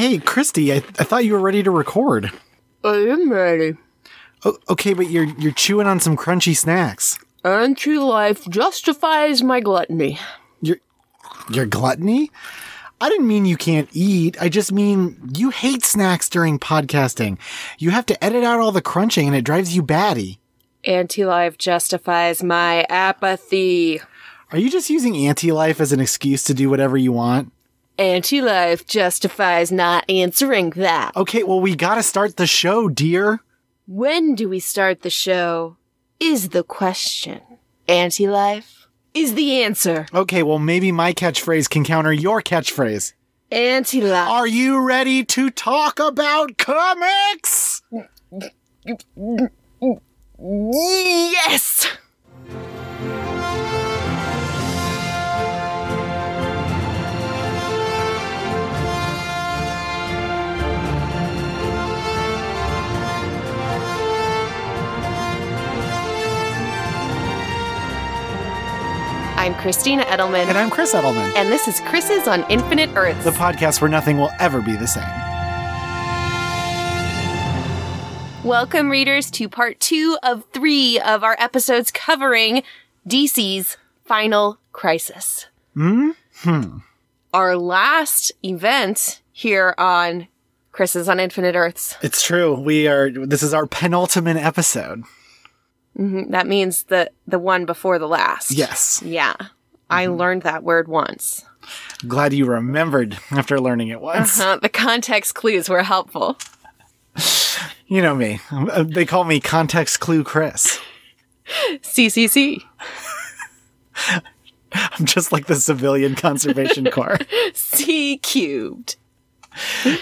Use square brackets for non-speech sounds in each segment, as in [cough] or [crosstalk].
Hey, Christy, I, I thought you were ready to record. I am ready. O- okay, but you're you're chewing on some crunchy snacks. Anti-life justifies my gluttony. Your your gluttony? I didn't mean you can't eat. I just mean you hate snacks during podcasting. You have to edit out all the crunching and it drives you batty. Anti-life justifies my apathy. Are you just using anti-life as an excuse to do whatever you want? Anti-life justifies not answering that. Okay, well we got to start the show, dear. When do we start the show? Is the question. Anti-life is the answer. Okay, well maybe my catchphrase can counter your catchphrase. Anti-life. Are you ready to talk about comics? Yes! I'm Christina Edelman, And I'm Chris Edelman, and this is Chris's on Infinite Earths. the podcast where nothing will ever be the same. Welcome, readers, to part two of three of our episodes covering DC's Final Crisis. Hmm? Our last event here on Chris's on Infinite Earths. It's true. We are. This is our penultimate episode. Mhm, That means the the one before the last. Yes. Yeah. I learned that word once. Glad you remembered after learning it once. Uh, the context clues were helpful. [laughs] You know me. Uh, They call me Context Clue Chris. [laughs] CCC. [laughs] I'm just like the Civilian Conservation Corps. C cubed.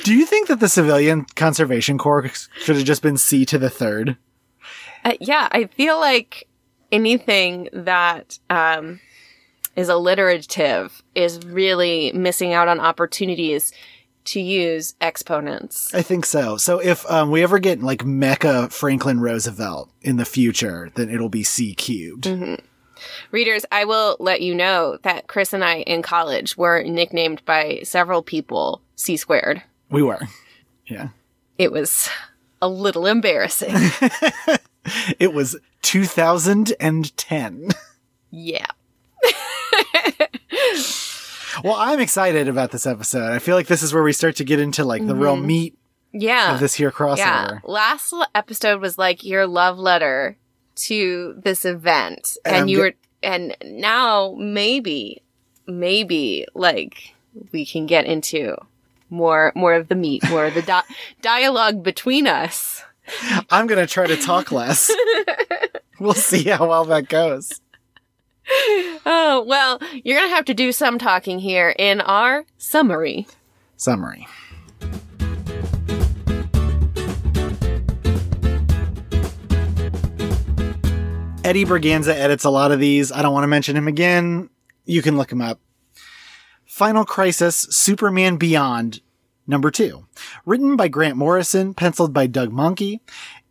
Do you think that the Civilian Conservation Corps should have just been C to the third? Uh, yeah, I feel like anything that um, is alliterative is really missing out on opportunities to use exponents. I think so. So if um, we ever get like Mecca Franklin Roosevelt in the future, then it'll be C cubed. Readers, I will let you know that Chris and I in college were nicknamed by several people C squared. We were. Yeah. It was a little embarrassing. [laughs] [laughs] It was 2010. yeah. [laughs] Well, I'm excited about this episode. I feel like this is where we start to get into like the real mm-hmm. meat Yeah. of this here crossover. Yeah. Last episode was like your love letter to this event. And And, you were, and now maybe, maybe like we can get into more, more of the meat, more of the di- [laughs] dialogue between us. I'm going to try to talk less. [laughs] we'll see how well that goes. Oh, well, you're going to have to do some talking here in our summary. Summary. Eddie Berganza edits a lot of these. I don't want to mention him again. You can look him up. Final Crisis Superman Beyond, number two. Written by Grant Morrison, penciled by Doug Mahnke,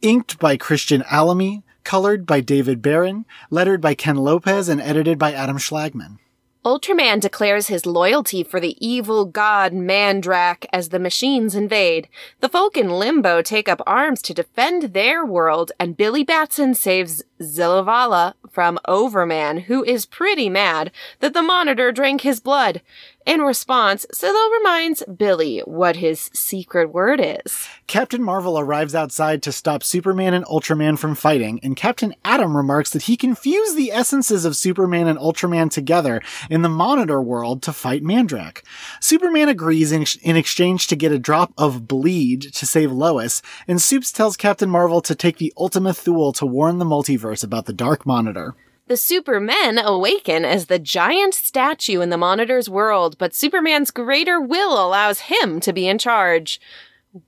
inked by Christian Alamy, colored by David Baron, lettered by Ken Lopez, and edited by Adam Schlagman. Ultraman declares his loyalty for the evil god Mandrakk as the machines invade. The folk in Limbo take up arms to defend their world, and Billy Batson saves Zillo Valla from Overman, who is pretty mad that the Monitor drank his blood. In response, Silo reminds Billy what his secret word is. Captain Marvel arrives outside to stop Superman and Ultraman from fighting, and Captain Atom remarks that he confused the essences of Superman and Ultraman together in the Monitor world to fight Mandrakk. Superman agrees in, in exchange to get a drop of bleed to save Lois, and Supes tells Captain Marvel to take the Ultima Thule to warn the multiverse about the Dark Monitor. The Supermen awaken as the giant statue in the Monitor's world, but Superman's greater will allows him to be in charge.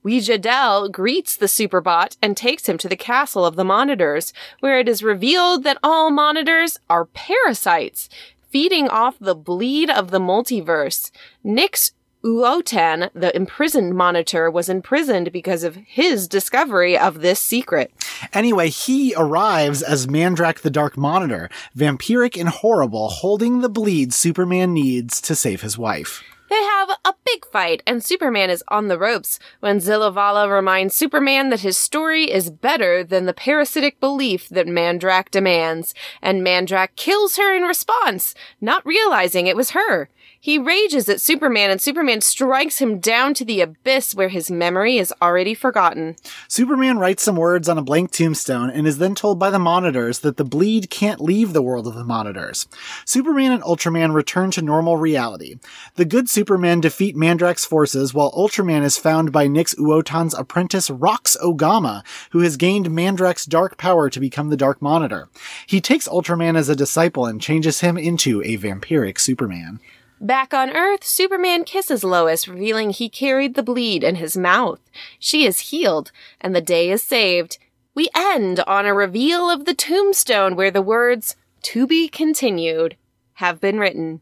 Weeja greets the Superbot and takes him to the castle of the Monitors, where it is revealed that all Monitors are parasites, feeding off the bleed of the multiverse. Nix Uotan, the imprisoned Monitor, was imprisoned because of his discovery of this secret. Anyway, he arrives as Mandrakk the Dark Monitor, vampiric and horrible, holding the bleed Superman needs to save his wife. They have a big fight, and Superman is on the ropes when Zillo Valla reminds Superman that his story is better than the parasitic belief that Mandrakk demands, and Mandrakk kills her in response, not realizing it was her. He rages at Superman, and Superman strikes him down to the abyss where his memory is already forgotten. Superman writes some words on a blank tombstone and is then told by the monitors that the bleed can't leave the world of the monitors. Superman and Ultraman return to normal reality. The good Superman defeat Mandrakk's forces while Ultraman is found by Nix Uotan's apprentice Rox Ogama, who has gained Mandrakk's dark power to become the Dark Monitor. He takes Ultraman as a disciple and changes him into a vampiric Superman. Back on Earth, Superman kisses Lois, revealing he carried the bleed in his mouth. She is healed, and the day is saved. We end on a reveal of the tombstone where the words, to be continued, have been written.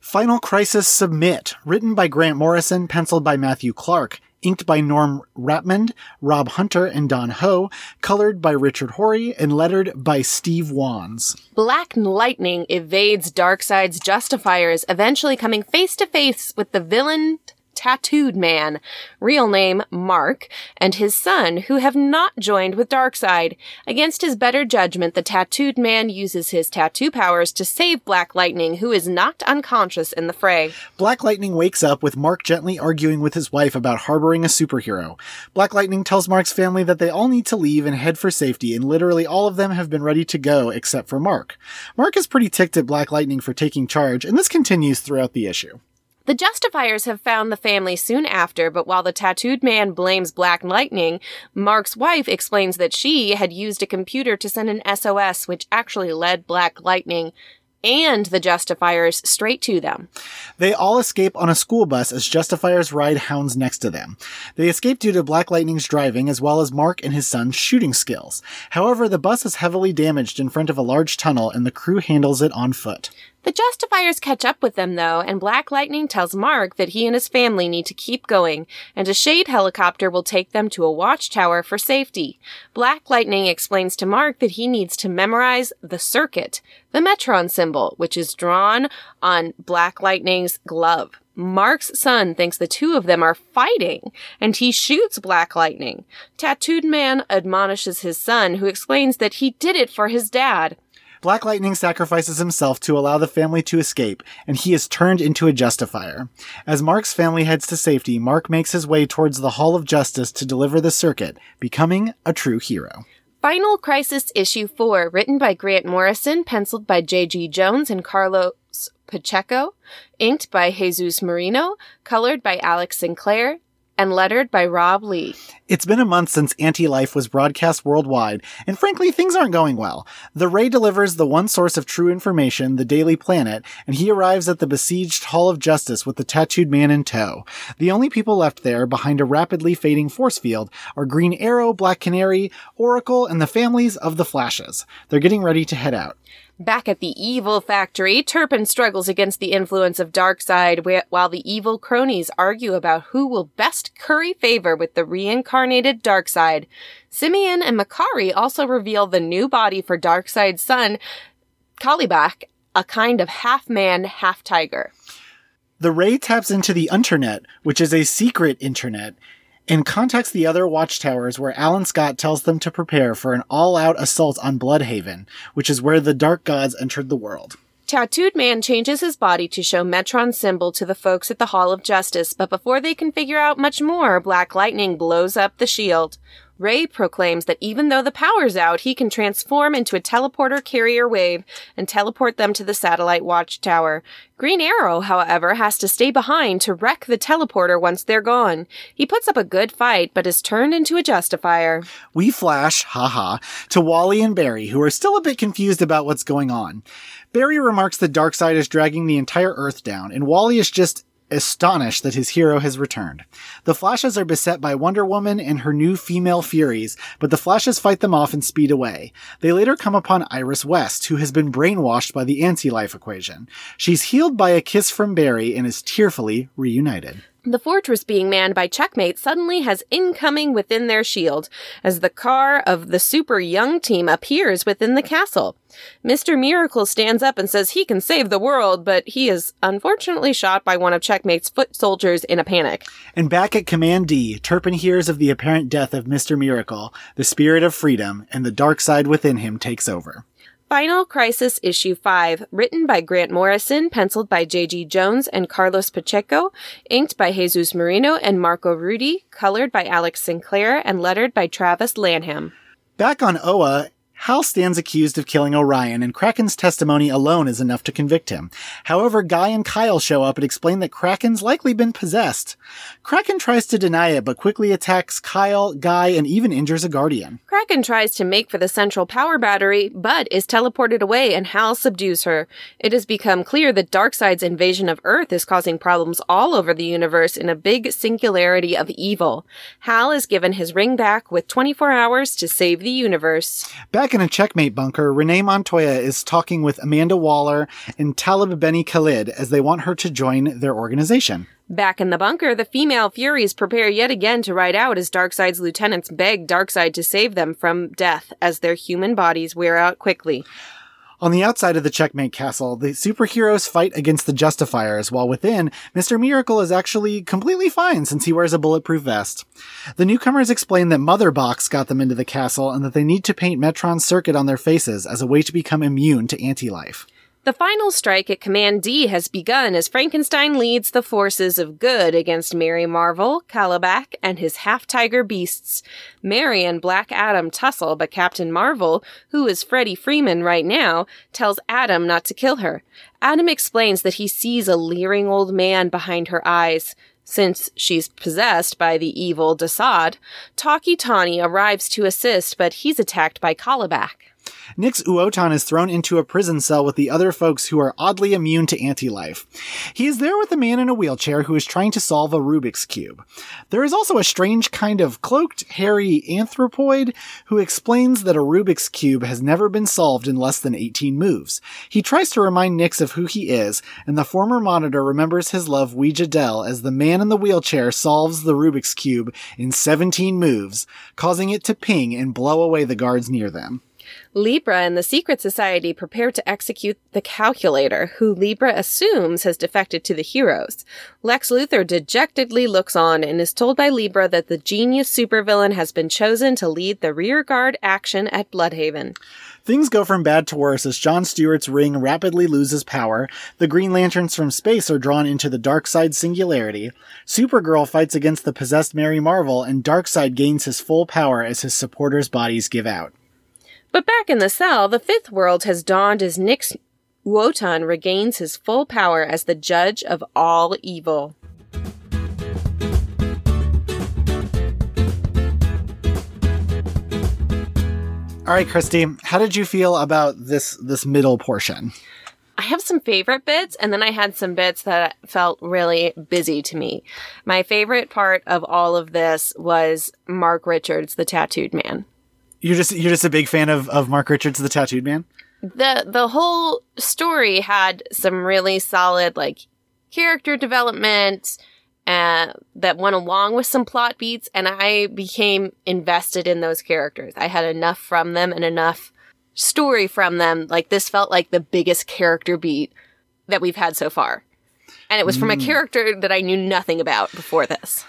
Final Crisis Submit, written by Grant Morrison, penciled by Matthew Clark, inked by Norm Rapmund, Rob Hunter, and Don Ho, colored by Richard Horie, and lettered by Steve Wands. Black Lightning evades Darkseid's justifiers, eventually coming face to face with the villain tattooed man, real name Mark, and his son, who have not joined with Darkseid. Against his better judgment, the tattooed man uses his tattoo powers to save Black Lightning, who is knocked unconscious in the fray. Black Lightning wakes up with Mark gently arguing with his wife about harboring a superhero. Black Lightning tells Mark's family that they all need to leave and head for safety, and literally all of them have been ready to go except for Mark. Mark is pretty ticked at Black Lightning for taking charge, and this continues throughout the issue. The Justifiers have found the family soon after, but while the tattooed man blames Black Lightning, Mark's wife explains that she had used a computer to send an SOS which actually led Black Lightning and the Justifiers straight to them. They all escape on a school bus as Justifiers ride hounds next to them. They escape due to Black Lightning's driving as well as Mark and his son's shooting skills. However, the bus is heavily damaged in front of a large tunnel and the crew handles it on foot. The Justifiers catch up with them, though, and Black Lightning tells Mark that he and his family need to keep going, and a Shade helicopter will take them to a watchtower for safety. Black Lightning explains to Mark that he needs to memorize the circuit, the Metron symbol, which is drawn on Black Lightning's glove. Mark's son thinks the two of them are fighting, and he shoots Black Lightning. Tattooed Man admonishes his son, who explains that he did it for his dad. Black Lightning sacrifices himself to allow the family to escape, and he is turned into a Justifier. As Mark's family heads to safety, Mark makes his way towards the Hall of Justice to deliver the circuit, becoming a true hero. Final Crisis Issue 4, written by Grant Morrison, penciled by J.G. Jones and Carlos Pacheco, inked by Jesus Merino, colored by Alex Sinclair, and lettered by Rob Leigh. It's been a month since Anti Life was broadcast worldwide, and frankly, things aren't going well. The Ray delivers the one source of true information, the Daily Planet, and he arrives at the besieged Hall of Justice with the tattooed man in tow. The only people left there, behind a rapidly fading force field, are Green Arrow, Black Canary, Oracle, and the families of the Flashes. They're getting ready to head out. Back at the evil factory, Turpin struggles against the influence of Darkseid while the evil cronies argue about who will best curry favor with the reincarnated Darkseid. Simyan and Mokkari also reveal the new body for Darkseid's son, Kalibak, a kind of half man, half tiger. The Ray taps into the internet, which is a secret internet, and contacts the other watchtowers where Alan Scott tells them to prepare for an all-out assault on Blüdhaven, which is where the Dark Gods entered the world. Tattooed Man changes his body to show Metron's symbol to the folks at the Hall of Justice, but before they can figure out much more, Black Lightning blows up the shield. Ray proclaims that even though the power's out, he can transform into a teleporter carrier wave and teleport them to the satellite watchtower. Green Arrow, however, has to stay behind to wreck the teleporter once they're gone. He puts up a good fight, but is turned into a justifier. We flash, haha, to Wally and Barry, who are still a bit confused about what's going on. Barry remarks that Darkseid is dragging the entire Earth down, and Wally is just astonished that his hero has returned. The Flashes are beset by Wonder Woman and her new female Furies, but the Flashes fight them off and speed away. They later come upon Iris West, who has been brainwashed by the anti-life equation. She's healed by a kiss from Barry and is tearfully reunited. The fortress being manned by Checkmate suddenly has incoming within their shield as the car of the super young team appears within the castle. Mr. Miracle stands up and says he can save the world, but he is unfortunately shot by one of Checkmate's foot soldiers in a panic. And back at Command D, Turpin hears of the apparent death of Mr. Miracle, the spirit of freedom, and the dark side within him takes over. Final Crisis Issue 5, written by Grant Morrison, penciled by J.G. Jones and Carlos Pacheco, inked by Jesus Merino and Marco Rudy, colored by Alex Sinclair, and lettered by Travis Lanham. Back on Oa, Hal stands accused of killing Orion, and Kraken's testimony alone is enough to convict him. However, Guy and Kyle show up and explain that Kraken's likely been possessed. Kraken tries to deny it, but quickly attacks Kyle, Guy, and even injures a Guardian. Kraken tries to make for the central power battery, but is teleported away and Hal subdues her. It has become clear that Darkseid's invasion of Earth is causing problems all over the universe in a big singularity of evil. Hal is given his ring back with 24 hours to save the universe. Back in a checkmate bunker, Renee Montoya is talking with Amanda Waller and Talib Beni Khalid as they want her to join their organization. Back in the bunker, the female Furies prepare yet again to ride out as Darkseid's lieutenants beg Darkseid to save them from death as their human bodies wear out quickly. On the outside of the Checkmate Castle, the superheroes fight against the Justifiers, while within, Mr. Miracle is actually completely fine since he wears a bulletproof vest. The newcomers explain that Mother Box got them into the castle and that they need to paint Metron's circuit on their faces as a way to become immune to anti-life. The final strike at Command D has begun as Frankenstein leads the forces of good against Mary Marvel, Kalibak, and his half-tiger beasts. Mary and Black Adam tussle, but Captain Marvel, who is Freddy Freeman right now, tells Adam not to kill her. Adam explains that he sees a leering old man behind her eyes. Since she's possessed by the evil DeSaad, Tawky Tawny arrives to assist, but he's attacked by Kalibak. Nix Uotan is thrown into a prison cell with the other folks who are oddly immune to anti-life. He is there with a man in a wheelchair who is trying to solve a Rubik's Cube. There is also a strange kind of cloaked, hairy anthropoid who explains that a Rubik's Cube has never been solved in less than 18 moves. He tries to remind Nix of who he is, and the former monitor remembers his love Weeja Dell as the man in the wheelchair solves the Rubik's Cube in 17 moves, causing it to ping and blow away the guards near them. Libra and the Secret Society prepare to execute the Calculator, who Libra assumes has defected to the heroes. Lex Luthor dejectedly looks on and is told by Libra that the genius supervillain has been chosen to lead the rearguard action at Blüdhaven. Things go from bad to worse as John Stewart's ring rapidly loses power, the Green Lanterns from space are drawn into the Darkseid singularity, Supergirl fights against the possessed Mary Marvel, and Darkseid gains his full power as his supporters' bodies give out. But back in the cell, the fifth world has dawned as Nix Uotan regains his full power as the judge of all evil. All right, Christy, how did you feel about this this middle portion? I have some favorite bits, and then I had some bits that felt really busy to me. My favorite part of all of this was Mark Richards, the tattooed man. You're just you're just a big fan of, of Mark Richards, the tattooed man. the The whole story had some really solid like character development uh, that went along with some plot beats, and I became invested in those characters. I had enough from them and enough story from them. Like this felt like the biggest character beat that we've had so far. And it was from a character that I knew nothing about before this.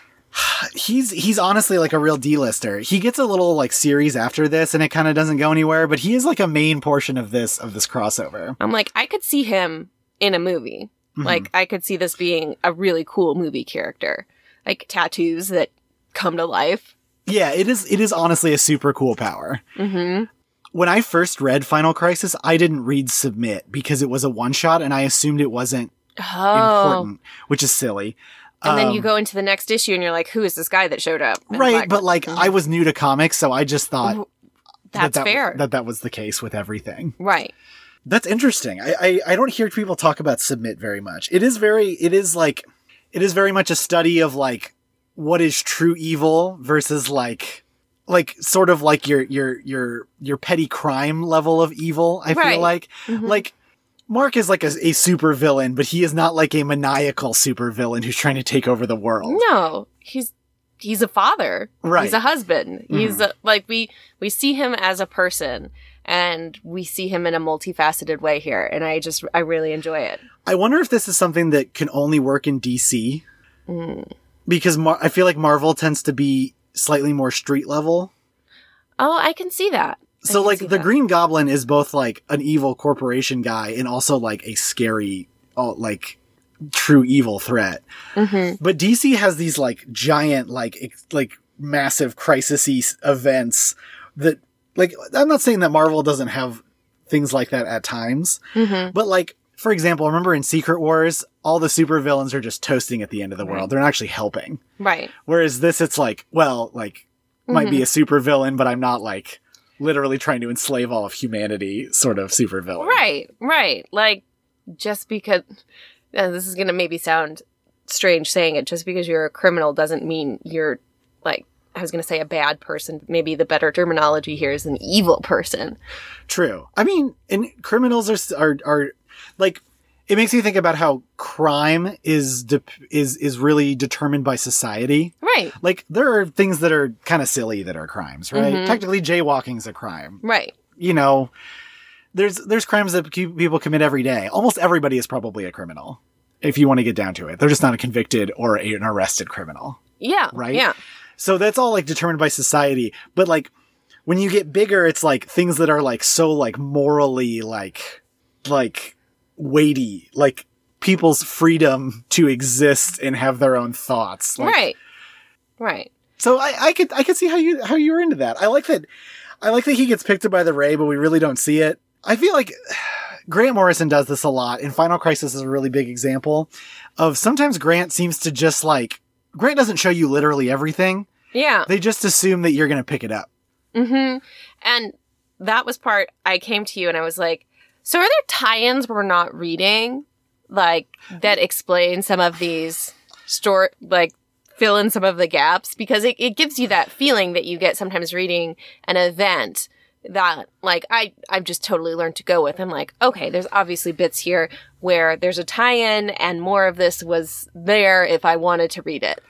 He's he's honestly like a real D-lister. He gets a little like series after this and it kind of doesn't go anywhere, but he is like a main portion of this of this crossover. I'm like, I could see him in a movie. Like, I could see this being a really cool movie character. Like tattoos that come to life. Yeah, it is it is honestly a super cool power. hmm When I first read Final Crisis, I didn't read Submit because it was a one shot and I assumed it wasn't Oh. important, which is silly. And then you Um, go into the next issue and you're like, who is this guy that showed up? Right, Black- but like I was new to comics, so I just thought Ooh, that That's that, fair. that that was the case with everything. right. That's interesting. I, I I don't hear people talk about submit very much. It is very it is like it is very much a study of like what is true evil versus like like sort of like your your your your petty crime level of evil. I Right. feel like Mhm. like Mark is like a, a super villain, but he is not like a maniacal super villain who's trying to take over the world. No, he's he's a father. Right. He's a husband. He's mm-hmm. a, like we we see him as a person and we see him in a multifaceted way here and I just I really enjoy it. I wonder if this is something that can only work in DC. Mm. Because Mar- I feel like Marvel tends to be slightly more street level. Oh, I can see that. So like the that. Green Goblin is both like an evil corporation guy and also like a scary, oh, like true evil threat. Mhm. But DC has these like giant, like ex- like massive crisis events that like I'm not saying that Marvel doesn't have things like that at times, Mhm. but like for example, remember in Secret Wars, all the supervillains are just toasting at the end of the world. They're not actually helping. Right. Whereas this, it's like, well, like might Mm-hmm. be a supervillain, but I'm not like literally trying to enslave all of humanity, sort of supervillain. Right, right. Like just because this is going to maybe sound strange saying it, just because you're a criminal doesn't mean you're like I was going to say a bad person. Maybe the better terminology here is an evil person. True. I mean, and criminals are are are like it makes me think about how crime is de- is is really determined by society. Right, Like there are things that are kind of silly that are crimes, right? Mhm. Technically, jaywalking's a crime. right. You know, there's there's crimes that people commit every day. Almost everybody is probably a criminal. If you want to get down to it, they're just not a convicted or a, an arrested criminal. Yeah, Right? Yeah, So that's all like determined by society. But like when you get bigger, it's like things that are like so like morally like like weighty, like people's freedom to exist and have their own thoughts. Like, right, right. So I, I could I could see how you how you were into that. I like that I like that he gets picked up by the Ray, but we really don't see it. I feel like [sighs] Grant Morrison does this a lot, and Final Crisis is a really big example of sometimes Grant seems to just like Grant doesn't show you literally everything. Yeah. They just assume that you're going to pick it up. Mm-hmm. And that was part I came to you and I was like, so are there tie-ins we're not reading? Like that explain some of these store like fill in some of the gaps because it, it gives you that feeling that you get sometimes reading an event that like I I've just totally learned to go with. I'm like, okay, there's obviously bits here where there's a tie-in and more of this was there if I wanted to read it.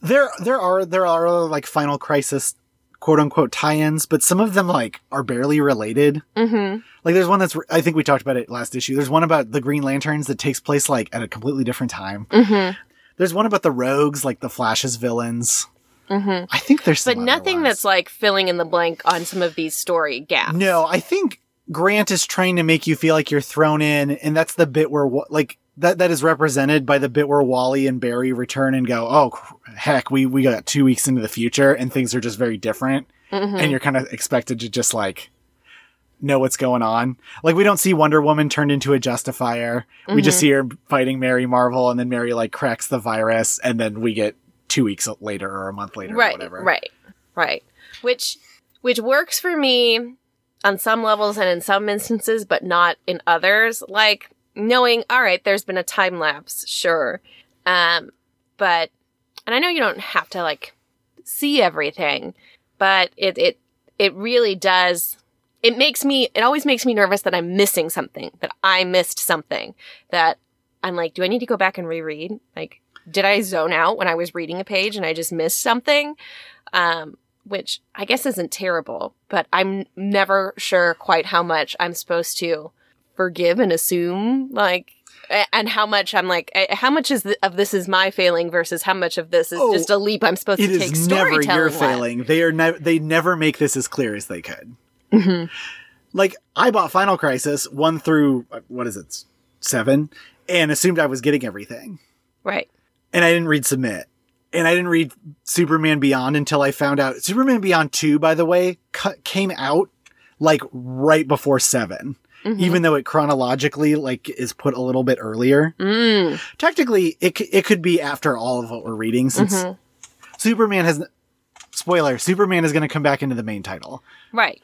There there are there are like Final Crisis quote unquote tie-ins, but some of them like are barely related. Mm-hmm. Like there's one that's I think we talked about it last issue. There's one about the Green Lanterns that takes place like at a completely different time. Mm-hmm. There's one about the Rogues, like the Flash's villains. Mm-hmm. I think there's some But nothing that's like filling in the blank on some of these story gaps. No, I think Grant is trying to make you feel like you're thrown in, and that's the bit where like that that is represented by the bit where Wally and Barry return and go, "Oh heck, we we got two weeks into the future, and things are just very different." Mhm. and you're kind of expected to just like know what's going on. Like we don't see Wonder Woman turned into a Justifier. We just see her fighting Mary Marvel, and then Mary like cracks the virus, and then we get two weeks later or a month later, or right, whatever. right, right. Which which works for me on some levels and in some instances, but not in others. Like knowing, all right, there's been a time lapse, sure, um, but and I know you don't have to like see everything, but it it it really does. It makes me. It always makes me nervous that I'm missing something. That I missed something. That I'm like, do I need to go back and reread? Like, did I zone out when I was reading a page and I just missed something? Um, which I guess isn't terrible, but I'm never sure quite how much I'm supposed to forgive and assume, like, and how much I'm like, how much is th- of this is my failing versus how much of this is Oh, just a leap I'm supposed It to take is never your failing. They are ne- they never make this as clear as they could. Mhm. Like I bought Final Crisis one through uh, what is it seven, and assumed I was getting everything. Right. and I didn't read Submit. And I didn't read Superman Beyond until I found out Superman Beyond 2, by the way, cu- came out like right before 7. Mhm. Even though it chronologically like is put a little bit earlier. Mm. Technically, it c- it could be after all of what we're reading since Mhm. Superman has spoiler, Superman is going to come back into the main title. Right.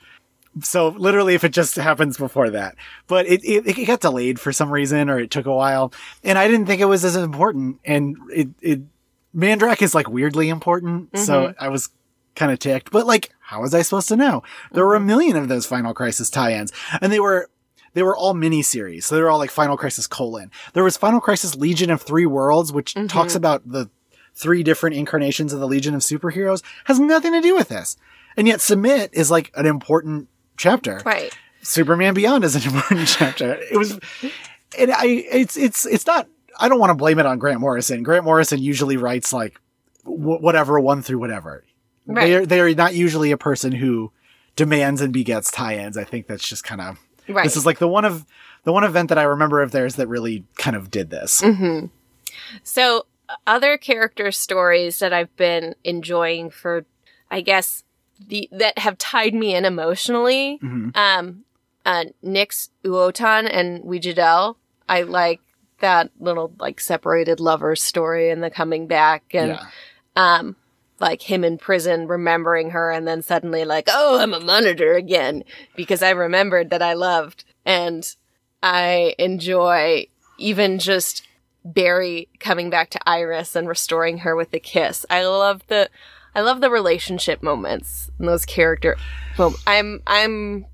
So literally, if it just happens before that, but it, it it got delayed for some reason, or it took a while, and I didn't think it was as important. And it it Mandrakk is like weirdly important, so I was kind of ticked. But like, how was I supposed to know? There were a million of those Final Crisis tie-ins, and they were they were all miniseries. So they were all like Final Crisis colon. There was Final Crisis Legion of Three Worlds, which mm-hmm. talks about the three different incarnations of the Legion of Superheroes. Has nothing to do with this. And yet Submit is like an important chapter. Right. Superman Beyond is an [laughs] important chapter. It was, and I, it's, it's, it's not, I don't want to blame it on Grant Morrison. Grant Morrison usually writes like wh- whatever, one through whatever. Right. They're, they're not usually a person who demands and begets tie-ins. I think that's just kind of, Right. this is like the one of, the one event that I remember of theirs that really kind of did this. Mm-hmm. So, other character stories that I've been enjoying for, I guess, the that have tied me in emotionally. Mhm. Um, uh, Nix Uotan and Weeja Dell. I like that little like separated lovers story and the coming back and Yeah. um like him in prison remembering her and then suddenly like oh i'm a monitor again because i remembered that i loved. And i enjoy even just barry coming back to iris and restoring her with a kiss. I love the i love the relationship moments and those character well i'm i'm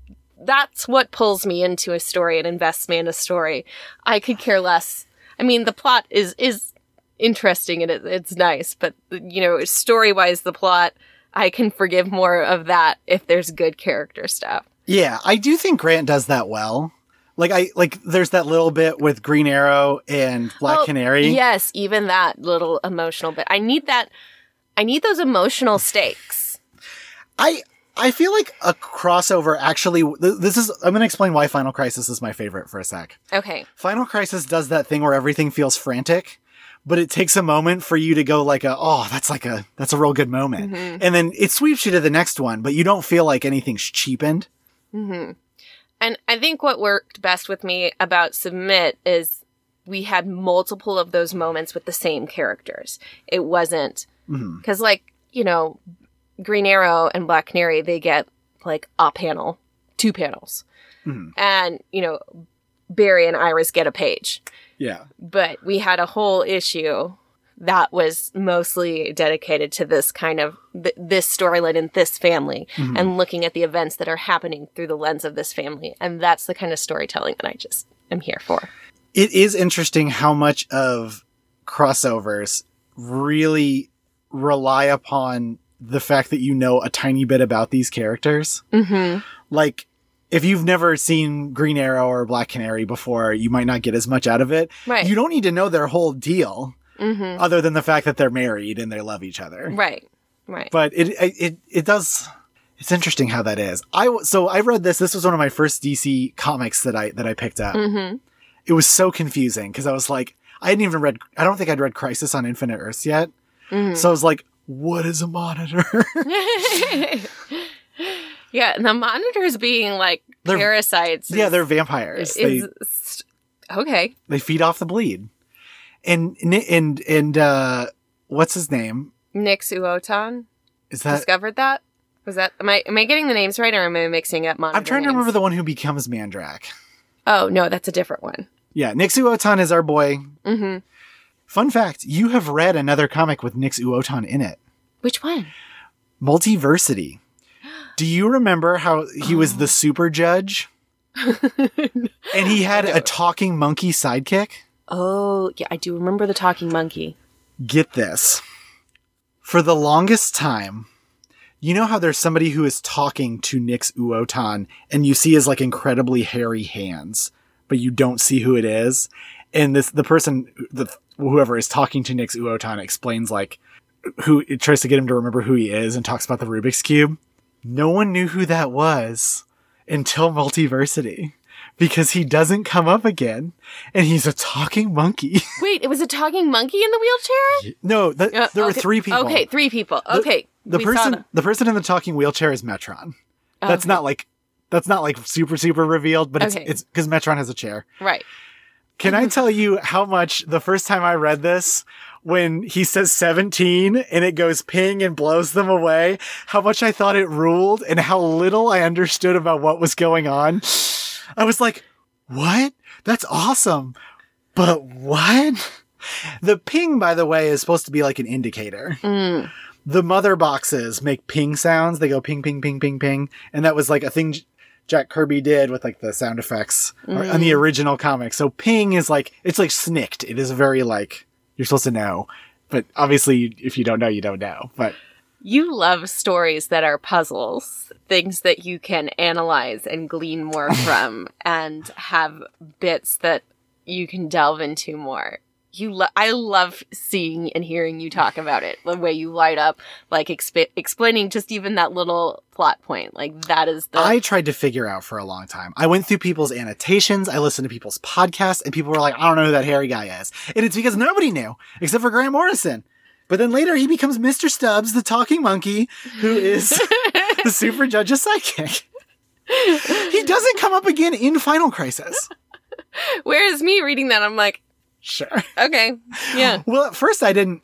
that's what pulls me into a story and invests me in a story. I could care less. I mean the plot is is interesting and it, it's nice but you know story wise the plot i can forgive more of that if there's good character stuff Yeah, I do think Grant does that well. Like I like there's that little bit with Green Arrow and Black Oh, Canary. yes even that little emotional bit i need that i need those emotional stakes I I feel like a crossover actually th- this is I'm going to explain why Final Crisis is my favorite for a sec. okay Final Crisis does that thing where everything feels frantic, but it takes a moment for you to go like a oh, that's like a that's a real good moment. Mhm. And then it sweeps you to the next one, but you don't feel like anything's cheapened. hmm And I think what worked best with me about Submit is we had multiple of those moments with the same characters. It wasn't because, like, you know, Green Arrow and Black Canary, they get like a panel, two panels. Mhm. And, you know, Barry and Iris get a page. Yeah. But we had a whole issue that was mostly dedicated to this kind of th- this storyline in this family Mhm. and looking at the events that are happening through the lens of this family and that's the kind of storytelling that i just am here for it is interesting how much of crossovers really rely upon the fact that you know a tiny bit about these characters. mm-hmm Like, if you've never seen Green Arrow or Black Canary before, you might not get as much out of it. right You don't need to know their whole deal, mm-hmm other than the fact that they're married and they love each other. right right But it it it, does. It's interesting how that is. I so I read this. This was one of my first DC comics that I that I picked up. mm-hmm It was so confusing because I was like, I hadn't even read. I don't think I'd read Crisis on Infinite Earths yet. Mhm. So I was like, what is a monitor? [laughs] [laughs] [laughs] yeah and the monitors being like They're- parasites yeah, is- they're vampires. They okay they feed off the bleed. And and and uh, what's his name? Uotan Is that? discovered that was that am i am i getting the names right or am i mixing up monitor I'm trying to remember the one who becomes Mandrakk. oh no that's a different one Yeah, Nix Uotan is our boy. mm-hmm Fun fact: you have read another comic with Nix Uotan in it. which one Multiversity. Do you remember how he was the super judge [laughs] and he had a talking monkey sidekick? Oh, yeah, I do remember the talking monkey. Get this. For the longest time, you know how there's somebody who is talking to Nix Uotan and you see his like incredibly hairy hands, but you don't see who it is? And this the person the whoever is talking to Nix Uotan explains like who it tries to get him to remember who he is and talks about the Rubik's cube. No one knew who that was until Multiversity because he doesn't come up again and he's a talking monkey. [laughs] Wait, it was a talking monkey in the wheelchair? no, th- Uh, there were three people. Okay, three people. Okay. The saw person the person in the talking wheelchair is Metron. That's Okay. not like that's not like super super revealed, but it's Okay. it's because Metron has a chair. Right. Can I [laughs] tell you how much the first time I read this, when he says 17 and it goes ping and blows them away, how much I thought it ruled and how little I understood about what was going on? I was like, what? That's awesome. But what? The ping, by the way, is supposed to be like an indicator. Mm. The mother boxes make ping sounds. They go ping, ping, ping, ping, ping. And that was like a thing Jack Kirby did with like the sound effects or- on the original comic. So ping is like it's like snicked. It is very like you're supposed to know, but obviously if you don't know, you don't know. But You love stories that are puzzles, things that you can analyze and glean more [laughs] from, and have bits that you can delve into more. You, lo- I love seeing and hearing you talk about it. The way you light up, like exp- explaining just even that little plot point, like that is the. I tried to figure out for a long time. I went through people's annotations, I listened to people's podcasts, and people were like, I don't know who that hairy guy is. And it's because nobody knew, except for Grant Morrison. But then later he becomes Mr. Stubbs, the talking monkey, who is [laughs] the super judge's psychic. He doesn't come up again in Final Crisis. Whereas me reading that, I'm like, Sure. [laughs] okay, yeah, Well, at first I didn't.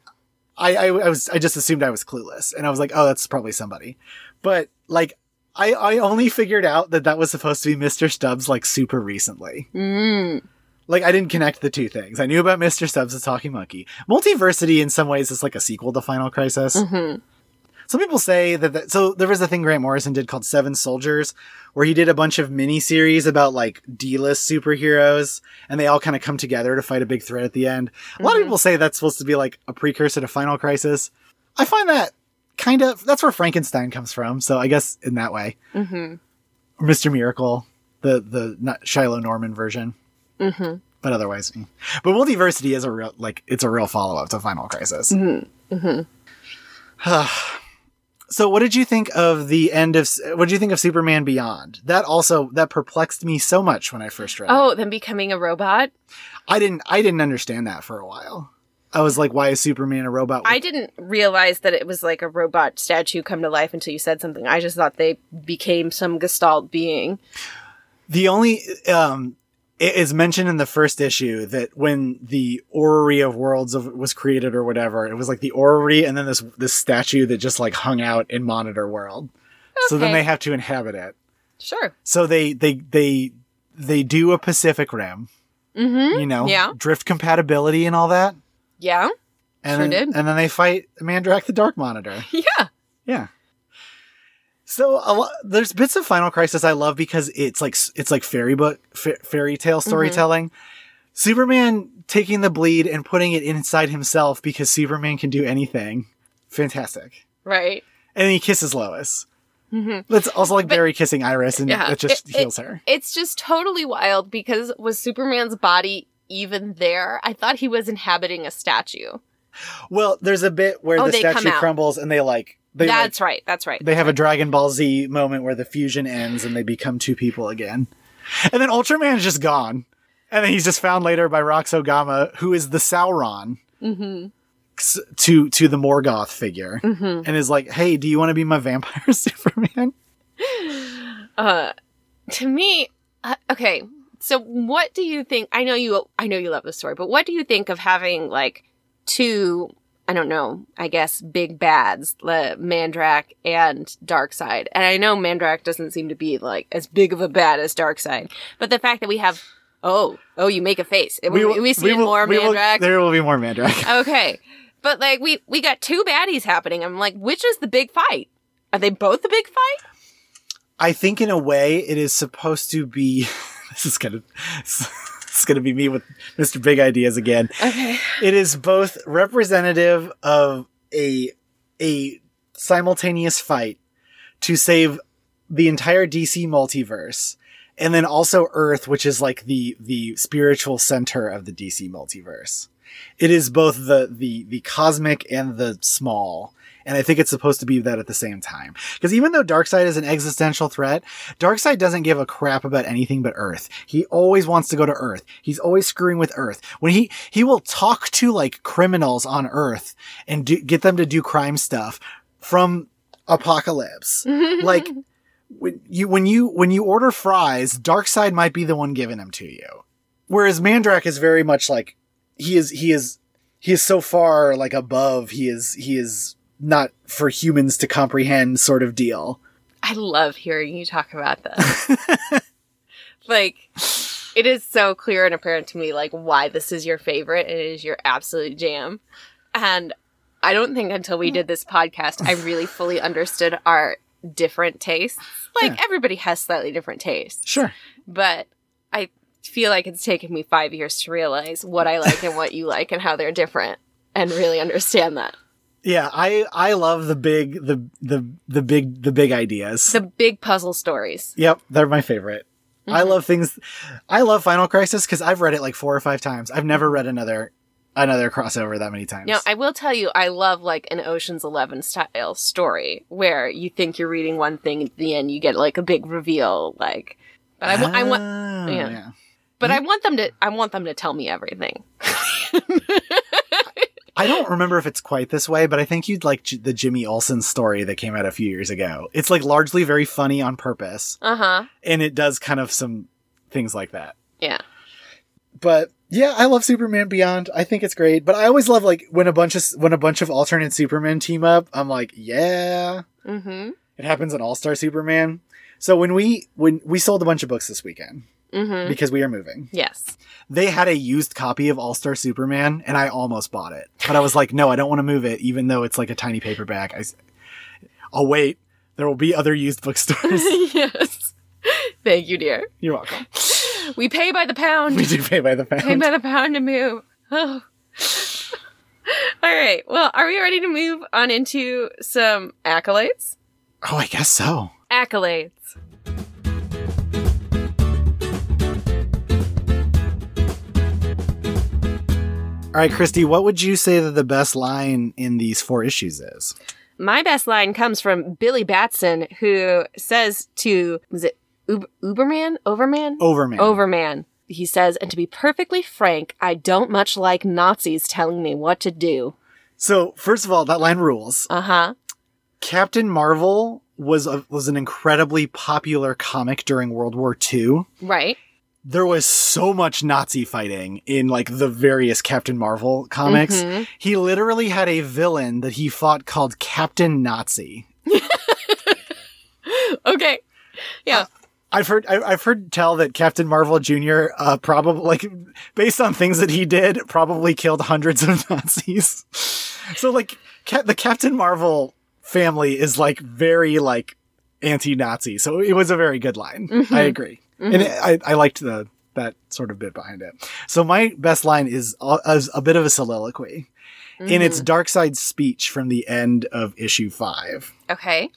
I, I I was I just assumed I was clueless, and I was like, oh, that's probably somebody. But like, I I only figured out that that was supposed to be Mr. Stubbs like super recently. mm, Like I didn't connect the two things. I knew about Mr. Stubbs the Talking Monkey. Multiversity in some ways is like a sequel to Final Crisis. mhm. Some people say that, that so there was a thing Grant Morrison did called Seven Soldiers, where he did a bunch of mini series about like D-list superheroes, and they all kind of come together to fight a big threat at the end. A lot of Mhm. people say that's supposed to be like a precursor to Final Crisis. I find that kind of that's where Frankenstein comes from. So I guess in that way, Mhm. or Mr. Miracle, the the not Shiloh Norman version, Mhm. but otherwise, eh. but Multiversity is a real like it's a real follow up to Final Crisis. [sighs] [sighs] [sighs] Mhm. So, what did you think of the end of? What did you think of Superman Beyond? That also that perplexed me so much when I first read. it. Oh, then becoming a robot. I didn't. I didn't understand that for a while. I was like, why is Superman a robot? I didn't realize that it was like a robot statue come to life until you said something. I just thought they became some gestalt being. the only um, it is mentioned in the first issue that when the orrery of worlds of, was created or whatever, it was like the orrery and then this this statue that just like hung out in Monitor World. So then they have to inhabit it. Sure. So they they they they do a Pacific Rim. Mm-hmm. you know, Yeah. drift compatibility and all that. Yeah. And Sure then, did. And then they fight Mandrakk the Dark Monitor. [laughs] Yeah. Yeah. So a lo- there's bits of Final Crisis I love because it's like it's like fairy book fa- fairy tale storytelling. Superman taking the bleed and putting it inside himself because Superman can do anything. Fantastic. Right. And he kisses Lois. Mhm. That's also like But- Barry kissing Iris, and Yeah. it just It- it- heals her. It's just totally wild because was Superman's body even there? I thought he was inhabiting a statue. Well, there's a bit where Oh, the statue crumbles and they like they like, That's right. That's right. they have a Dragon Ball Z moment where the fusion ends and they become two people again. And then Ultraman is just gone. And then he's just found later by Rox Ogama, who is the Sauron mm-hmm. to to the Morgoth figure, Mm-hmm. and is like, "Hey, do you want to be my vampire [laughs] Superman?" Uh, to me, uh, okay. So, what do you think? I know you. I know you love the story, but what do you think of having like two? I don't know. I guess big bads, the Mandrakk and Darkseid. And I know Mandrakk doesn't seem to be like as big of a bad as Darkseid, but the fact that we have oh oh you make a face. We, we, will- see will- more we will- Mandrakk. there will be more Mandrakk. [laughs] okay, but like we we got two baddies happening. I'm like, which is the big fight? Are they both the big fight? I think in a way it is supposed to be. [laughs] this is gonna. [laughs] It's gonna be me with Mr. Big Ideas again. Okay. it is both representative of a a simultaneous fight to save the entire DC multiverse and then also Earth which is like the the spiritual center of the DC multiverse. It is both the the the cosmic and the small. And I think it's supposed to be that at the same time. Because even though Darkseid is an existential threat, Darkseid doesn't give a crap about anything but Earth. He always wants to go to Earth. He's always screwing with Earth. When he he will talk to like criminals on Earth and do, get them to do crime stuff from Apokolips. [laughs] like when you when you when you order fries, Darkseid might be the one giving them to you. Whereas Mandrakk is very much like he is he is he is so far like above he is he is not for humans to comprehend sort of deal. I love hearing you talk about this. [laughs] like, it is so clear and apparent to me, like, why this is your favorite. and It is your absolute jam. And I don't think until we did this podcast, I really [laughs] fully understood our different tastes. Like Yeah. everybody has slightly different tastes. Sure. But I feel like it's taken me five years to realize what I like and what you like and how they're different and really understand that. Yeah, I I love the big the the the big the big ideas. The big puzzle stories. Yep, they're my favorite. I Mhm. love things. I love Final Crisis because I've read it like four or five times. I've never read another another crossover that many times. Now, I will tell you, I love like an Ocean's Eleven style story where you think you're reading one thing, at the end you get like a big reveal. Like, but I, wa- I want, Ah, yeah. but I want them to, I want them to tell me everything. [laughs] I don't remember if it's quite this way, but I think you'd like J- the Jimmy Olsen story that came out a few years ago. It's like largely very funny on purpose, Uh huh. and it does kind of some things like that. Yeah. But yeah, I love Superman Beyond. I think it's great. But I always love like when a bunch of when a bunch of alternate Superman team up. I'm like, yeah, Mm it happens in All Star Superman. So when we when we sold a bunch of books this weekend hmm. Mm hmm. because we are moving, Yes. they had a used copy of All Star Superman, and I almost bought it. But I was like, no, I don't want to move it, even though it's like a tiny paperback. I, will wait. There will be other used bookstores. [laughs] yes. Thank you, dear. You're welcome. We pay by the pound. We do pay by the pound. Pay by the pound to move. Oh. All right. Well, are we ready to move on into some accolades? Oh, I guess so. Accolades. All right, Christy, what would you say that the best line in these four issues is? My best line comes from Billy Batson, who says to, was it Uber, Uberman? Overman? Overman. Overman. He says, and to be perfectly frank, I don't much like Nazis telling me what to do. So, first of all, that line rules. Uh huh. Captain Marvel was a, was an incredibly popular comic during World War II. Right. There was so much Nazi fighting in like the various Captain Marvel comics. Mhm. He literally had a villain that he fought called Captain Nazi. [laughs] Okay. Yeah. I've heard I- I've heard tell that Captain Marvel Jr. Uh, probably like based on things that he did, probably killed hundreds of [laughs] Nazis. so like Ca- the Captain Marvel family is like very like anti-Nazi. So it was a very good line. Mhm. I agree, and it, I I liked the that sort of bit behind it. So my best line is a, is a bit of a soliloquy in its mm-hmm. Darkseid speech from the end of issue five. Okay.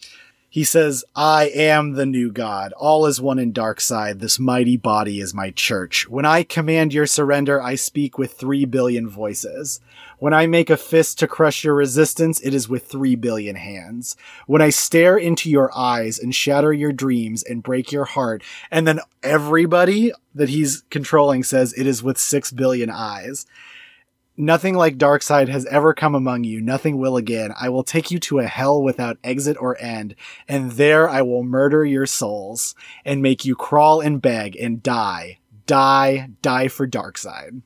He says, I am the new God. All is one in Darkseid. This mighty body is my church. When I command your surrender, I speak with three billion voices. When I make a fist to crush your resistance, it is with three billion hands. When I stare into your eyes and shatter your dreams and break your heart, and then everybody that he's controlling says it is with six billion eyes. Nothing like Darkseid has ever come among you. Nothing will again. I will take you to a hell without exit or end, and there I will murder your souls and make you crawl and beg and die. Die, die for Darkseid.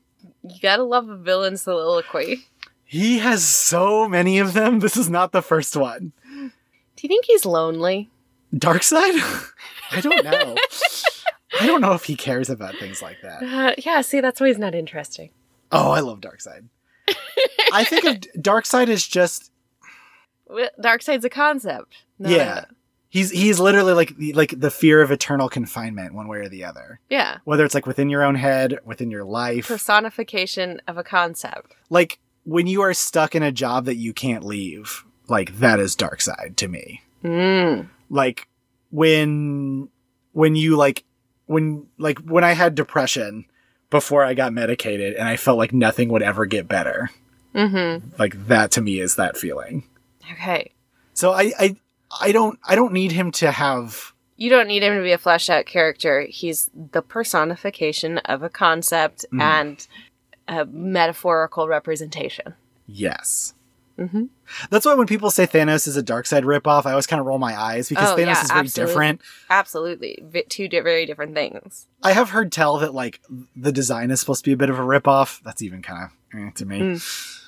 You gotta love a villain soliloquy. He has so many of them. This is not the first one. Do you think he's lonely? Darkseid? [laughs] I don't know. [laughs] I don't know if he cares about things like that. Uh, yeah, see, that's why he's not interesting. Oh, I love Darkseid. I think of [laughs] Darkseid as just Well, Darkseid's a concept. Yeah. a- He's he's literally like the, like the fear of eternal confinement, one way or the other. yeah. Whether it's like within your own head, within your life, Personification of a concept. like when you are stuck in a job that you can't leave, like that is Darkseid to me. Mm. Like when when you like when like when I had depression before I got medicated and I felt like nothing would ever get better. Mm-hmm. Like that to me is that feeling. Okay. So I I I don't I don't need him to have You don't need him to be a fleshed out character. He's the personification of a concept Mm. and a metaphorical representation. yes. Mm-hmm. That's why when people say Thanos is a Darkseid ripoff, I always kind of roll my eyes because Oh, Thanos yeah, is very absolutely. different. Absolutely. Vi- two di- very different things. I have heard tell that like the design is supposed to be a bit of a ripoff. That's even kind of eh, to me. Mm.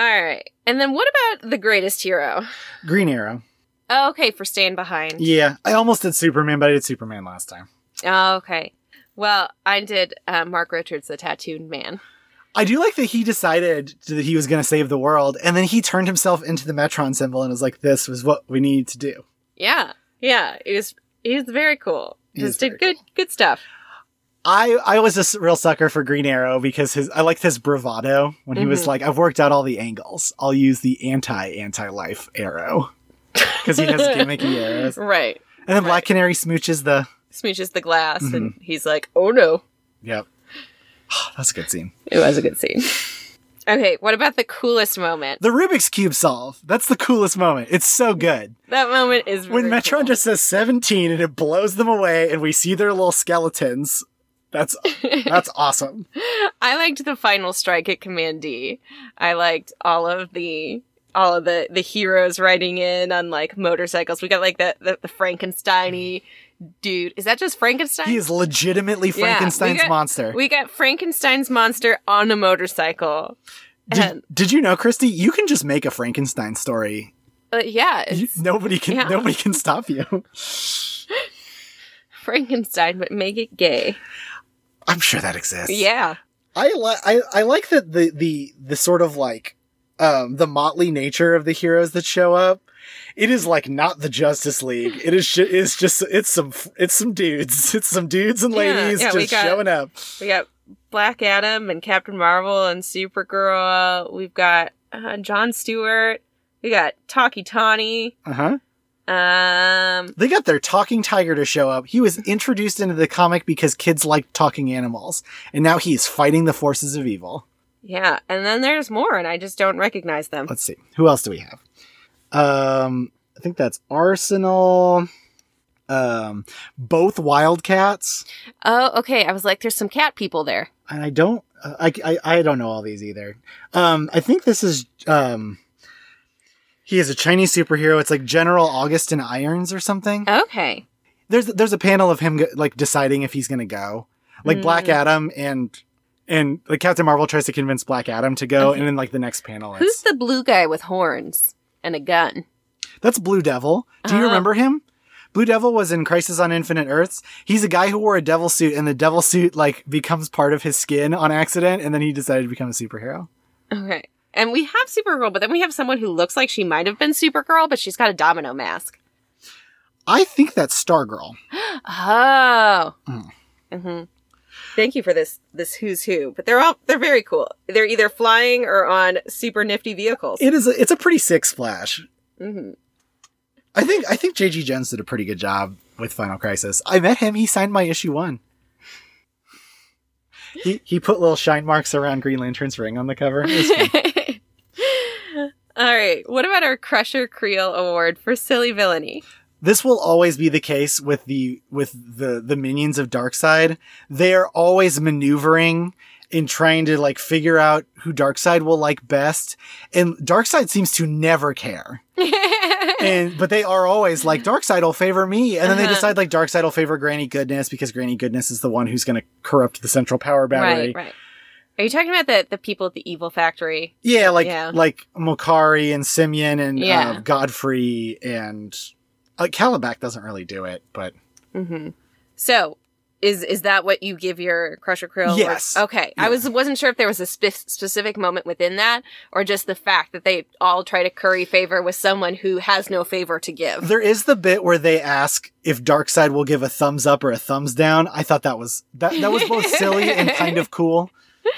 All right. And then what about the greatest hero? Green Arrow. Oh, okay, for staying Behind. Yeah, I almost did Superman, but I did Superman last time. Oh, okay. Well, I did uh, Mark Richards, the tattooed man. I do like that he decided that he was going to save the world, and then he turned himself into the Metron symbol and was like, "This was what we needed to do." Yeah, yeah. He was he was very cool. He Just did good good stuff. I I was a real sucker for Green Arrow because his I liked his bravado when he was Mhm. like, I've worked out all the angles. I'll use the anti anti life arrow [laughs] because he has gimmicky arrows. Right. And then Black Canary smooches the. Smooches the glass Mm-hmm. and he's like, "Oh no." Yep, [sighs] that's a good scene. It was a good scene. Okay, what about the coolest moment? The Rubik's cube solve. That's the coolest moment. It's so good. That moment is When Metron cool. just says 17 and it blows them away and we see their little skeletons. That's [laughs] that's awesome. I liked the final strike at Command D. I liked all of the all of the the heroes riding in on like motorcycles. We got like the the, the Frankenstein dude. Is that just Frankenstein? He is legitimately Yeah, we got- monster. we got Frankenstein's monster on a motorcycle. Did, And did you know, Christy? You can just make a Frankenstein story. uh, yeah, You- nobody can yeah. nobody can stop you. [laughs] Frankenstein, but make it gay. I'm sure that exists. Yeah. I like I, I like that the the the sort of like um the motley nature of the heroes that show up. It is like not the Justice League. It is ju- it's just it's some it's some dudes. [laughs] It's some dudes and ladies yeah, we just got- showing up. We got Black Adam and Captain Marvel and Supergirl. We've got uh, John Stewart. We got Tawky Tawny. Uh-huh. Um, They got their talking tiger to show up. He was introduced into the comic because kids like talking animals, and now he's fighting the forces of evil. yeah, and then there's more, and I just don't recognize them. Let's see. Who else do we have? Um, I think that's Arsenal. Um, both Wildcats. Oh, okay. I was like, there's some cat people there. and I don't, uh, I, I, I don't know all these either. Um, I think this is, um, he is a Chinese superhero. It's like General Augustin Irons or something. Okay. There's, there's a panel of him go- like deciding if he's gonna go. Like Black Mm. Adam and, and like Captain Marvel tries to convince Black Adam to go, Okay. and then like the next panel Who's the blue guy with horns and a gun? that's Blue Devil. Do you Oh. remember him? Blue Devil was in Crisis on Infinite Earths. He's a guy who wore a devil suit, and the devil suit like becomes part of his skin on accident, and then he decided to become a superhero. Okay. And we have Supergirl, but then we have someone who looks like she might have been Supergirl, but she's got a domino mask. I think that's Stargirl. [gasps] Oh. Mm. hmm Thank you for this this who's who. But they're all they're very cool. They're either flying or on super nifty vehicles. It is. A, it's a pretty sick splash. hmm I think. I think J.G. Jones did a pretty good job with Final Crisis. I met him. He signed my issue one. He he put little shine marks around Green Lantern's ring on the cover. [laughs] It was fun. all right. What about our Crusher Creel Award for silly villainy? this will always be the case with the with the the minions of Darkseid. They are always maneuvering in trying to like figure out who Darkseid will like best, and Darkseid seems to never care. [laughs] and but they are always like Darkseid will favor me, and then they Uh-huh. decide like Darkseid will favor Granny Goodness because Granny Goodness is the one who's going to corrupt the Central Power Battery. right, right. Are you talking about the the people at the Evil Factory? Yeah, like Yeah. like Mokkari and Simyan and Yeah. uh, Godfrey and uh, Kalibak doesn't really do it, but hmm So, is is that what you give your Crusher Creel? Yes. award? Okay. I was wasn't sure if there was a spe- specific moment within that, or just the fact that they all try to curry favor with someone who has no favor to give. there is the bit where they ask if Darkseid will give a thumbs up or a thumbs down. I thought that was that that was both silly and kind of [laughs] cool. [laughs]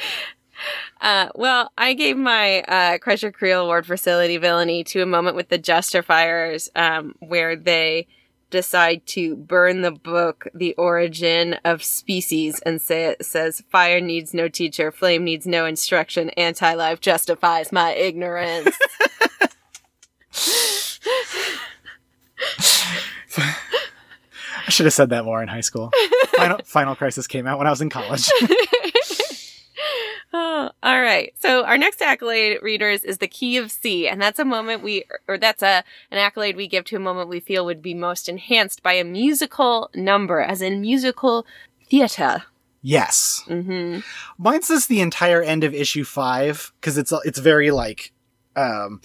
Uh, well, I gave my uh, Crusher Creel Award for Silly Villainy to a moment with the Justifiers, um, where they decide to burn the book "The Origin of Species" and say it says, "Fire needs no teacher, flame needs no instruction, anti-life justifies my ignorance." [laughs] [laughs] I should have said that more in high school. Final, Final Crisis came out when I was in college. Oh, all right. So our next accolade, readers, is the Key of C, and that's a moment we, or that's a an accolade we give to a moment we feel would be most enhanced by a musical number, as in musical theater. yes, Mm-hmm. mine says the entire end of issue five because it's it's very like, um,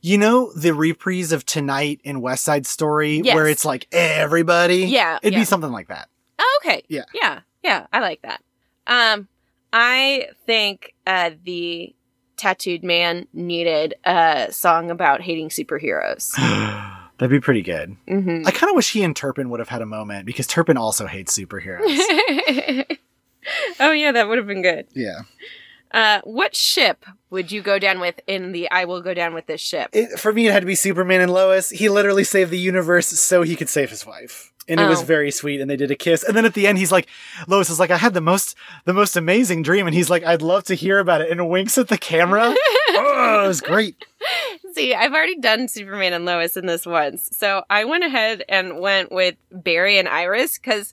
you know, the reprise of Tonight in West Side Story Yes. where it's like everybody. Yeah, it'd yeah. be something like that. Oh, okay. Yeah. Yeah. Yeah. I like that. Um, I think uh, the tattooed man needed a song about hating superheroes. [gasps] That'd be pretty good. hmm I kind of wish he and Turpin would have had a moment because Turpin also hates superheroes. [laughs] oh yeah, that would have been good. yeah. Uh, what ship would you go down with in the I will go down with this ship? It, for me, it had to be Superman and Lois. He literally saved the universe so he could save his wife. And it was Oh. very sweet, and they did a kiss. And then at the end, he's like, Lois is like, I had the most, the most amazing dream. And he's like, I'd love to hear about it. And winks at the camera. [laughs] oh, it was great. See, I've already done Superman and Lois in this once. So I went ahead and went with Barry and Iris because,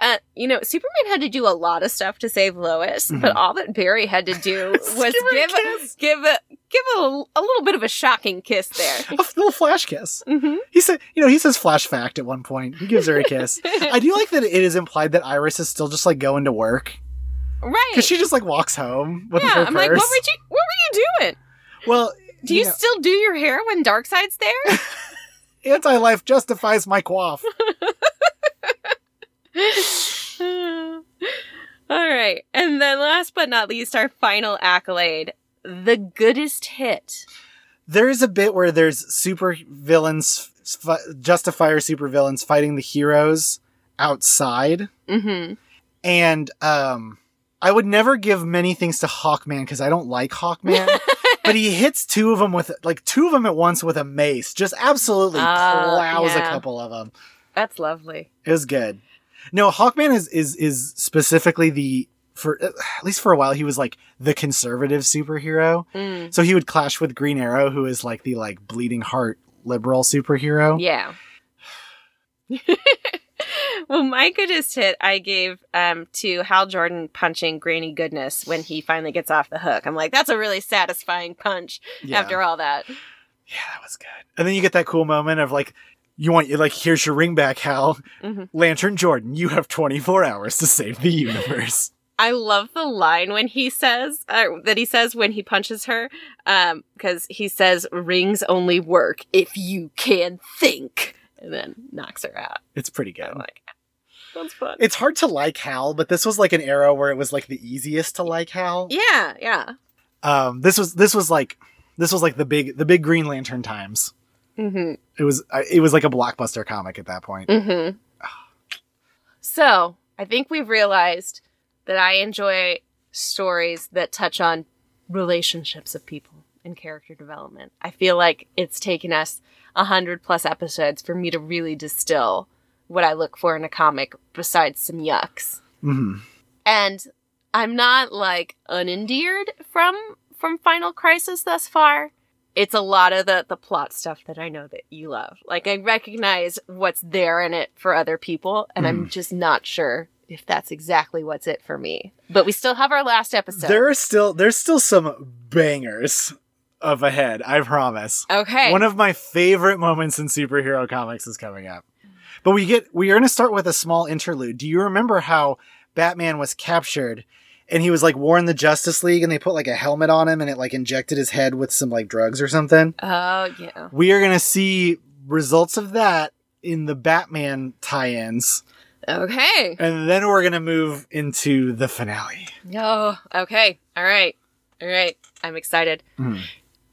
uh, you know, Superman had to do a lot of stuff to save Lois, but all that Barry had to do [laughs] was Mm-hmm. Give a give give a give a, a little bit of a shocking kiss there. [laughs] A little flash kiss. hmm He said, you know, he says flash fact at one point. He gives her a kiss. [laughs] I do like that it is implied that Iris is still just like going to work Right. because she just like walks home with yeah, her I'm purse. like, what were you what were you doing? well, Do you know, still do your hair when Darkseid's there? anti-life justifies my quaff. All right. And then last but not least, our final accolade the goodest hit. there is a bit where there's super villains, justifier super villains fighting the heroes outside, Mm-hmm. and um, I would never give many things to Hawkman because I don't like Hawkman. [laughs] but he hits two of them with like two of them at once with a mace, just absolutely Oh, plows a yeah. couple of them. That's lovely. It was good. No, Hawkman is is is specifically the for at least for a while he was like the conservative superhero. Mm. So he would clash with Green Arrow, who is like the like bleeding heart liberal superhero. Yeah. [laughs] well, my goodest hit I gave um, to Hal Jordan punching Granny Goodness when he finally gets off the hook. I'm like, that's a really satisfying punch Yeah. after all that. Yeah, that was good. And then you get that cool moment of like, you want you like, here's your ring back, Hal. Mhm. Lantern Jordan, you have 24 hours to save the universe. I love the line when he says uh, that he says when he punches her, because he says rings only work if you can think, and then knocks her out. It's pretty good. I'm like, that's fun. It's hard to like Hal, but this was like an era where it was like the easiest to like Hal. yeah, yeah. Um, this was this was like this was like the big the big Green Lantern times. Mm-hmm. It was uh, it was like a blockbuster comic at that point. Mm-hmm. So I think we've realized that I enjoy stories that touch on relationships of people and character development. I feel like it's taken us a hundred plus episodes for me to really distill what I look for in a comic besides some yucks. hmm And I'm not like unendeared from from Final Crisis thus far. It's a lot of the the plot stuff that I know that you love. Like I recognize what's there in it for other people, and I'm just not sure if that's exactly what's it for me. But we still have our last episode. There are still there's still some bangers of ahead. I promise. okay. One of my favorite moments in superhero comics is coming up. But we get we are going to start with a small interlude. Do you remember how Batman was captured and he was like war in the Justice League and they put like a helmet on him and it like injected his head with some like drugs or something? oh yeah. We are going to see results of that in the Batman tie-ins Okay. and then we're going to move into the finale. Oh, okay. All right. All right. I'm excited. Mhm.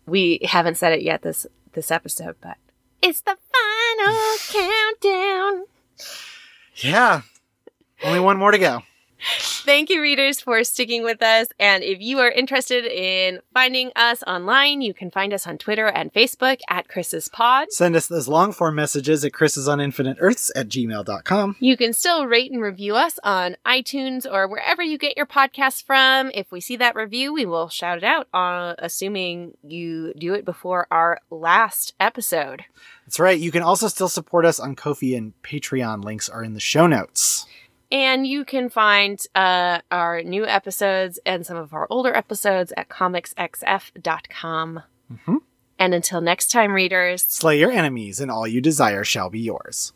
We haven't said it yet this this episode, but it's the final [sighs] countdown. Yeah. Only one more to go. [laughs] Thank you, readers, for sticking with us. And if you are interested in finding us online, you can find us on Twitter and Facebook at Chris's Pod. Send us those long form messages at chrisisoninfiniteearths at gmail.com. You can still rate and review us on iTunes or wherever you get your podcasts from. If we see that review, we will shout it out, uh, assuming you do it before our last episode. That's right. You can also still support us on Ko-fi and Patreon. Links are in the show notes. And you can find uh, our new episodes and some of our older episodes at comicsxf.com. Mhm. And until next time, readers, Slay your enemies, and all you desire shall be yours.